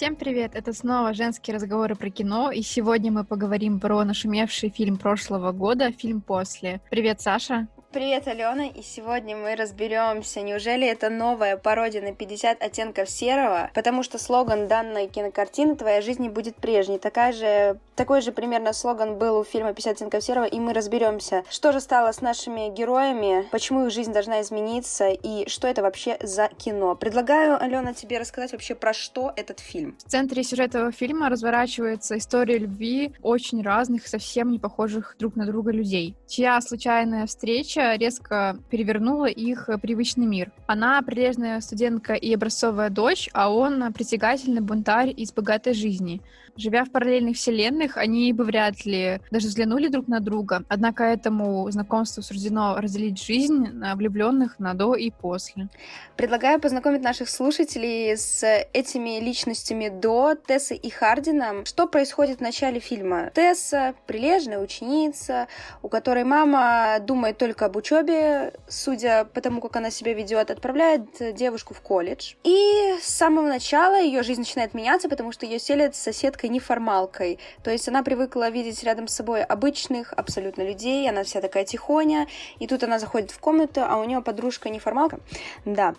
Всем привет! Это снова женские разговоры про кино, и сегодня мы поговорим про нашумевший фильм прошлого года, фильм «После». Привет, Саша! Привет, Алена, и сегодня мы разберемся, неужели это новая пародия на 50 оттенков серого, потому что слоган данной кинокартины «Твоя жизнь не будет прежней». Такая же, такой же примерно слоган был у фильма «50 оттенков серого», и мы разберемся, что же стало с нашими героями, почему их жизнь должна измениться, и что это вообще за кино. Предлагаю, Алена, тебе рассказать вообще про что этот фильм. В центре сюжета этого фильма разворачивается история любви очень разных, совсем не похожих друг на друга людей, чья случайная встреча встреча резко перевернула их э, привычный мир. Она прилежная студентка и образцовая дочь, а он притягательный бунтарь из богатой жизни. Живя в параллельных вселенных, они бы вряд ли даже взглянули друг на друга. Однако этому знакомству суждено разделить жизнь влюбленных на до и после. Предлагаю познакомить наших слушателей с этими личностями до Тессы и Хардина. Что происходит в начале фильма? Тесса — прилежная ученица, у которой мама думает только об учебе, судя по тому, как она себя ведет, отправляет девушку в колледж. И с самого начала ее жизнь начинает меняться, потому что ее селят с соседкой неформалкой. То есть она привыкла видеть рядом с собой обычных абсолютно людей, она вся такая тихоня, и тут она заходит в комнату, а у нее подружка неформалка. Да,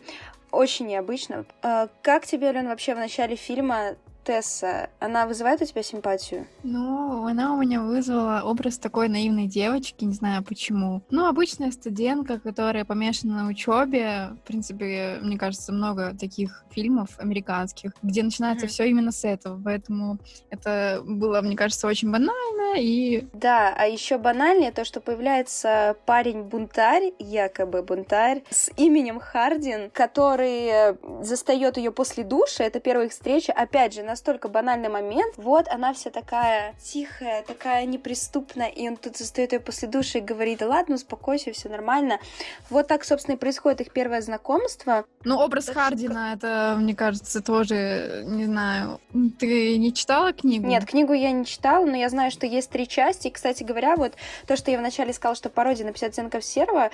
очень необычно. А, как тебе, Алена, вообще в начале фильма Тесса, она вызывает у тебя симпатию? Ну, она у меня вызвала образ такой наивной девочки, не знаю почему. Ну, обычная студентка, которая помешана на учебе. В принципе, мне кажется, много таких фильмов американских, где начинается mm-hmm. все именно с этого. Поэтому это было, мне кажется, очень банально и... Да, а еще банальнее то, что появляется парень-бунтарь, якобы бунтарь, с именем Хардин, который застает ее после душа. Это первая их встреча. Опять же, настолько банальный момент. Вот она вся такая тихая, такая неприступная, и он тут застает ее после души и говорит, да ладно, успокойся, все нормально. Вот так, собственно, и происходит их первое знакомство. Ну, образ так Хардина, это, мне кажется, тоже, не знаю, ты не читала книгу? Нет, книгу я не читала, но я знаю, что есть три части. И, кстати говоря, вот то, что я вначале сказала, что пародия на 50 оттенков серого,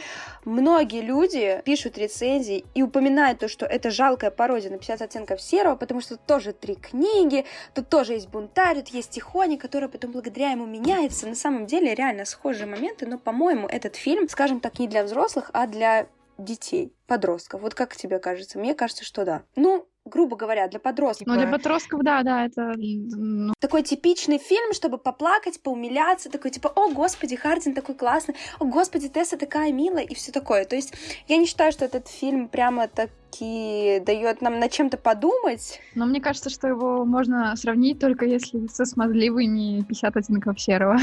многие люди пишут рецензии и упоминают то, что это жалкая пародия на 50 оттенков серого, потому что тоже три книги, книги, тут тоже есть бунтарь, тут есть Тихоня, который потом благодаря ему меняется. На самом деле реально схожие моменты, но, по-моему, этот фильм, скажем так, не для взрослых, а для детей, подростков. Вот как тебе кажется? Мне кажется, что да. Ну, грубо говоря, для подростков. Ну, для подростков, да, да, это... Ну... Такой типичный фильм, чтобы поплакать, поумиляться, такой типа, о, господи, Хардин такой классный, о, господи, Тесса такая милая, и все такое. То есть я не считаю, что этот фильм прямо таки дает нам над чем-то подумать. Но мне кажется, что его можно сравнить только если со смазливыми 50 оттенков серого.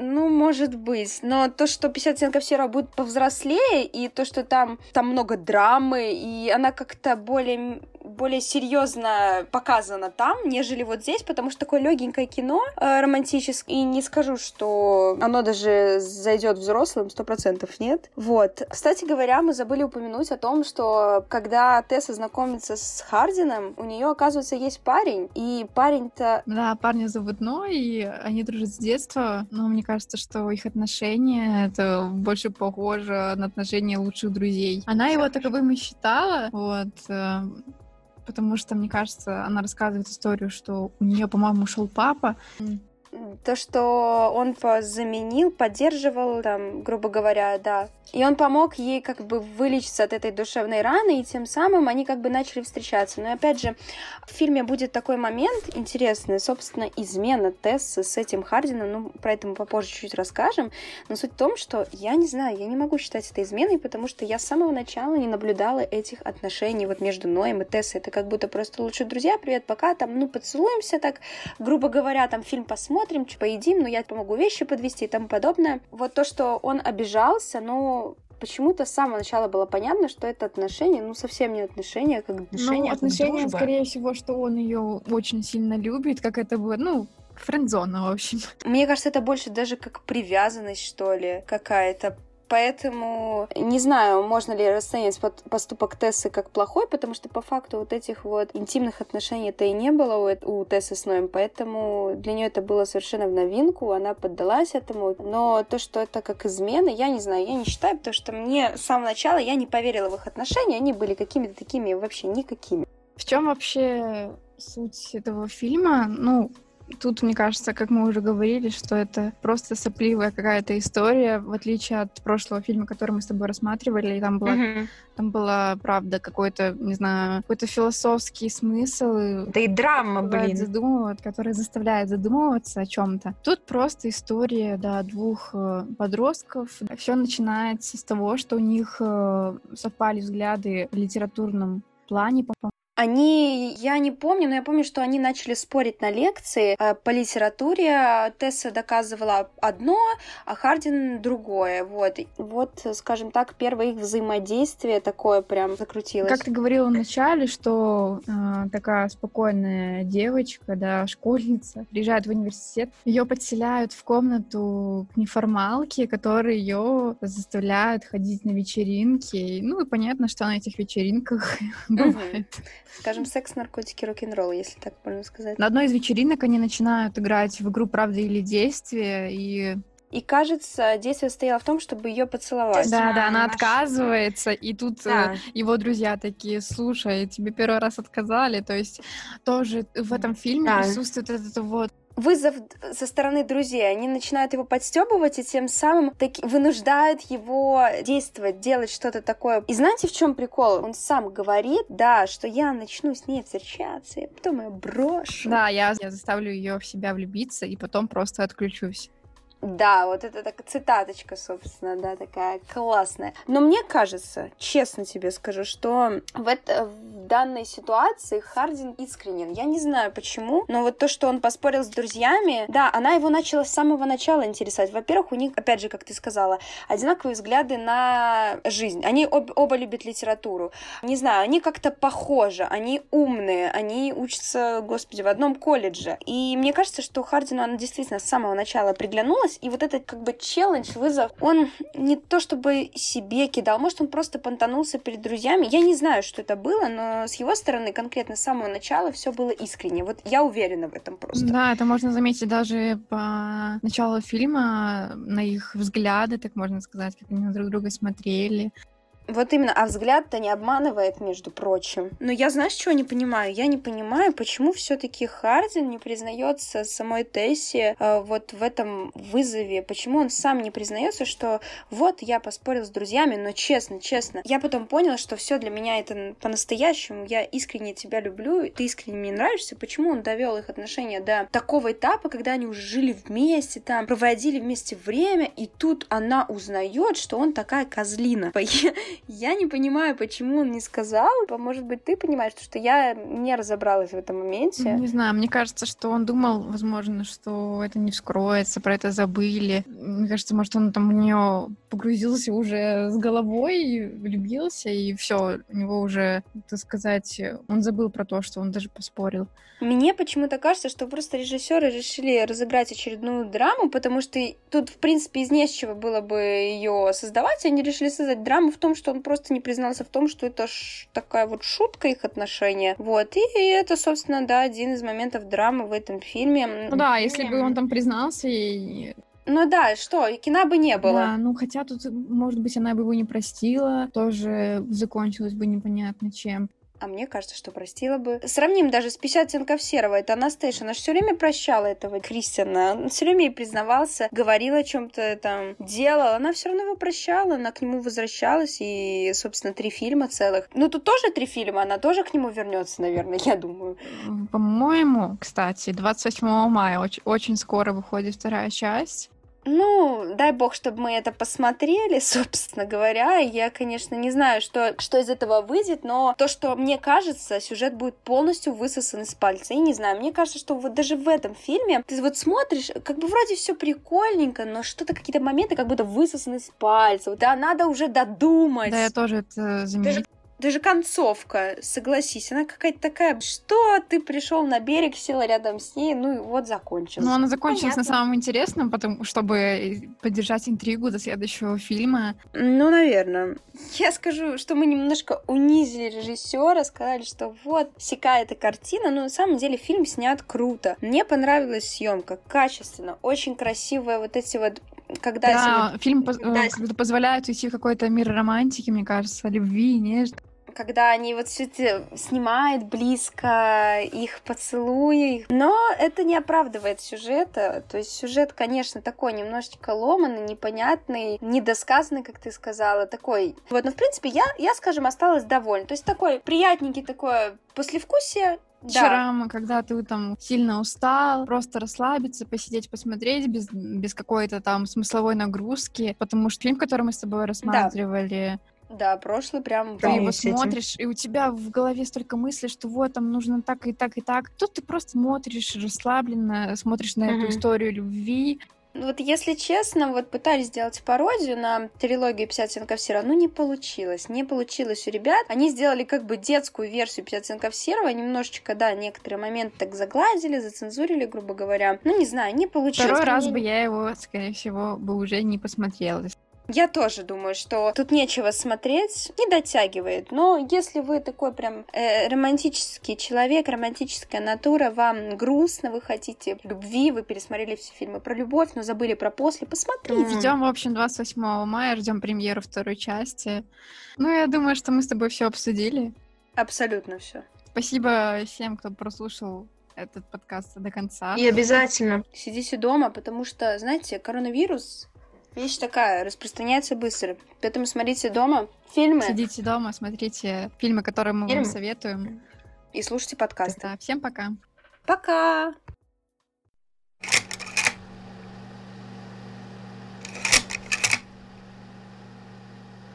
Ну, может быть. Но то, что 50 оттенков серого будет повзрослее, и то, что там, там много драмы, и она как-то более более серьезно показано там, нежели вот здесь, потому что такое легенькое кино э, романтическое, и не скажу, что оно даже зайдет взрослым, сто процентов нет. Вот. Кстати говоря, мы забыли упомянуть о том, что когда Тесса знакомится с Хардином, у нее, оказывается, есть парень, и парень-то... Да, парня зовут Но, и они дружат с детства, но мне кажется, что их отношения это больше похоже на отношения лучших друзей. Она его таковым и считала, вот, э, потому что, мне кажется, она рассказывает историю, что у нее, по-моему, ушел папа, то, что он заменил, поддерживал, там, грубо говоря, да. И он помог ей как бы вылечиться от этой душевной раны, и тем самым они как бы начали встречаться. Но опять же, в фильме будет такой момент интересный, собственно, измена Тессы с этим Хардином, ну, про это мы попозже чуть расскажем. Но суть в том, что я не знаю, я не могу считать это изменой, потому что я с самого начала не наблюдала этих отношений вот между Ноем и Тессой. Это как будто просто лучшие друзья, привет, пока, там, ну, поцелуемся так, грубо говоря, там, фильм посмотрим, посмотрим, поедим, но я помогу вещи подвести и тому подобное. Вот то, что он обижался, ну, почему-то с самого начала было понятно, что это отношения, ну, совсем не отношения, а как отношения. Ну, отношения, скорее всего, что он ее очень сильно любит, как это было, ну, френдзона, в общем. Мне кажется, это больше даже как привязанность, что ли, какая-то Поэтому не знаю, можно ли расценивать поступок Тессы как плохой, потому что по факту вот этих вот интимных отношений-то и не было у, у Тессы с Ноем, поэтому для нее это было совершенно в новинку, она поддалась этому. Но то, что это как измена, я не знаю, я не считаю, потому что мне с самого начала я не поверила в их отношения, они были какими-то такими вообще никакими. В чем вообще Суть этого фильма, ну, Тут, мне кажется, как мы уже говорили, что это просто сопливая какая-то история, в отличие от прошлого фильма, который мы с тобой рассматривали, и там была, mm-hmm. там была правда какой-то, не знаю, какой-то философский смысл. Да и драма, блин. Задумывать, который заставляет задумываться о чем-то. Тут просто история, да, двух э, подростков. Все начинается с того, что у них э, совпали взгляды в литературном плане, по они, я не помню, но я помню, что они начали спорить на лекции э, по литературе. Тесса доказывала одно, а Хардин другое. Вот, вот, скажем так, первое их взаимодействие такое прям закрутилось. Как ты говорила вначале, что э, такая спокойная девочка, да, школьница, приезжает в университет, ее подселяют в комнату к неформалке, которые ее заставляют ходить на вечеринки. Ну и понятно, что на этих вечеринках бывает. Скажем, секс, наркотики, рок-н-ролл, если так можно сказать. На одной из вечеринок они начинают играть в игру «Правда или действие», и и кажется, действие стояло в том, чтобы ее поцеловать. Да, да, она отказывается, и тут э, да. его друзья такие, слушай, тебе первый раз отказали, то есть тоже в этом фильме да. присутствует это вот вызов со стороны друзей. Они начинают его подстебывать и тем самым таки вынуждают его действовать, делать что-то такое. И знаете, в чем прикол? Он сам говорит, да, что я начну с ней встречаться, и потом я брошу. Да, я, я заставлю ее в себя влюбиться и потом просто отключусь. Да, вот это такая цитаточка, собственно, да, такая классная. Но мне кажется, честно тебе скажу, что в, это, в данной ситуации Хардин искренен. Я не знаю почему, но вот то, что он поспорил с друзьями, да, она его начала с самого начала интересовать. Во-первых, у них, опять же, как ты сказала, одинаковые взгляды на жизнь. Они об, оба любят литературу. Не знаю, они как-то похожи, они умные, они учатся, господи, в одном колледже. И мне кажется, что Хардину она действительно с самого начала приглянулась, понравилось. И вот этот как бы челлендж, вызов, он не то чтобы себе кидал, может, он просто понтанулся перед друзьями. Я не знаю, что это было, но с его стороны конкретно с самого начала все было искренне. Вот я уверена в этом просто. Да, это можно заметить даже по началу фильма, на их взгляды, так можно сказать, как они друг друга смотрели. Вот именно, а взгляд-то не обманывает, между прочим. Но я, знаешь, чего не понимаю? Я не понимаю, почему все-таки Хардин не признается самой Тессе э, вот в этом вызове. Почему он сам не признается, что вот я поспорил с друзьями, но честно, честно. Я потом поняла, что все для меня это по-настоящему. Я искренне тебя люблю, ты искренне мне нравишься. Почему он довел их отношения до такого этапа, когда они уже жили вместе, там проводили вместе время, и тут она узнает, что он такая козлина. Я не понимаю, почему он не сказал. Может быть, ты понимаешь, что я не разобралась в этом моменте. Не знаю, мне кажется, что он думал, возможно, что это не вскроется, про это забыли. Мне кажется, может, он там у нее погрузился уже с головой, влюбился, и все, у него уже, так сказать, он забыл про то, что он даже поспорил. Мне почему-то кажется, что просто режиссеры решили разыграть очередную драму, потому что тут, в принципе, из не с чего было бы ее создавать. Они решили создать драму в том, что он просто не признался в том, что это ш- такая вот шутка их отношения. Вот. И это, собственно, да, один из моментов драмы в этом фильме. Ну да, если бы он там признался и ну да, что, и кино бы не было. Да, ну хотя тут, может быть, она бы его не простила, тоже закончилось бы непонятно чем а мне кажется, что простила бы. Сравним даже с 50 оттенков серого. Это Анастейша. Она же все время прощала этого Кристиана. Он все время ей признавался, говорил о чем-то там, делал. Она все равно его прощала, она к нему возвращалась. И, собственно, три фильма целых. Ну, тут тоже три фильма, она тоже к нему вернется, наверное, я думаю. По-моему, кстати, 28 мая очень, очень скоро выходит вторая часть. Ну, дай бог, чтобы мы это посмотрели, собственно говоря. Я, конечно, не знаю, что, что из этого выйдет, но то, что мне кажется, сюжет будет полностью высосан из пальца. И не знаю, мне кажется, что вот даже в этом фильме ты вот смотришь, как бы вроде все прикольненько, но что-то, какие-то моменты как будто высосаны из пальца. Вот, да, надо уже додумать. Да, я тоже это заметила даже концовка, согласись, она какая-то такая, что ты пришел на берег, сел рядом с ней, ну и вот закончилась. Ну, она закончилась Понятно. на самом интересном, потому чтобы поддержать интригу до следующего фильма. Ну, наверное. Я скажу, что мы немножко унизили режиссера, сказали, что вот, сякая эта картина, но на самом деле фильм снят круто. Мне понравилась съемка, качественно, очень красивая, вот эти вот когда да, фильм когда... Э, когда позволяет уйти в какой-то мир романтики, мне кажется, любви, нежности. Когда они вот все это снимают близко, их поцелуи. Но это не оправдывает сюжета. То есть сюжет, конечно, такой немножечко ломанный, непонятный, недосказанный, как ты сказала, такой. Вот, но в принципе я, я, скажем, осталась довольна. То есть такой приятненький такое послевкусие, Вечером, да. когда ты там сильно устал, просто расслабиться, посидеть, посмотреть без, без какой-то там смысловой нагрузки, потому что фильм, который мы с тобой рассматривали, да, прошлый прям... Ты его смотришь, и у тебя в голове столько мыслей, что вот, там нужно так и так и так. Тут ты просто смотришь расслабленно, смотришь на mm-hmm. эту историю любви. Вот если честно, вот пытались сделать пародию на трилогию 50 оттенков серого, ну не получилось, не получилось у ребят. Они сделали как бы детскую версию 50 оттенков серого, немножечко, да, некоторые моменты так загладили, зацензурили, грубо говоря. Ну не знаю, не получилось. Второй раз бы я его, скорее всего, бы уже не посмотрела. Я тоже думаю, что тут нечего смотреть, не дотягивает. Но если вы такой прям э, романтический человек, романтическая натура, вам грустно, вы хотите любви, вы пересмотрели все фильмы про любовь, но забыли про после, посмотрите. Ждем, в общем, 28 мая, ждем премьеру второй части. Ну, я думаю, что мы с тобой все обсудили. Абсолютно все. Спасибо всем, кто прослушал этот подкаст до конца. И обязательно. Сидите дома, потому что, знаете, коронавирус Вещь такая, распространяется быстро. Поэтому смотрите дома фильмы. Сидите дома, смотрите фильмы, которые мы фильмы. вам советуем. И слушайте подкасты. Да, всем пока. Пока!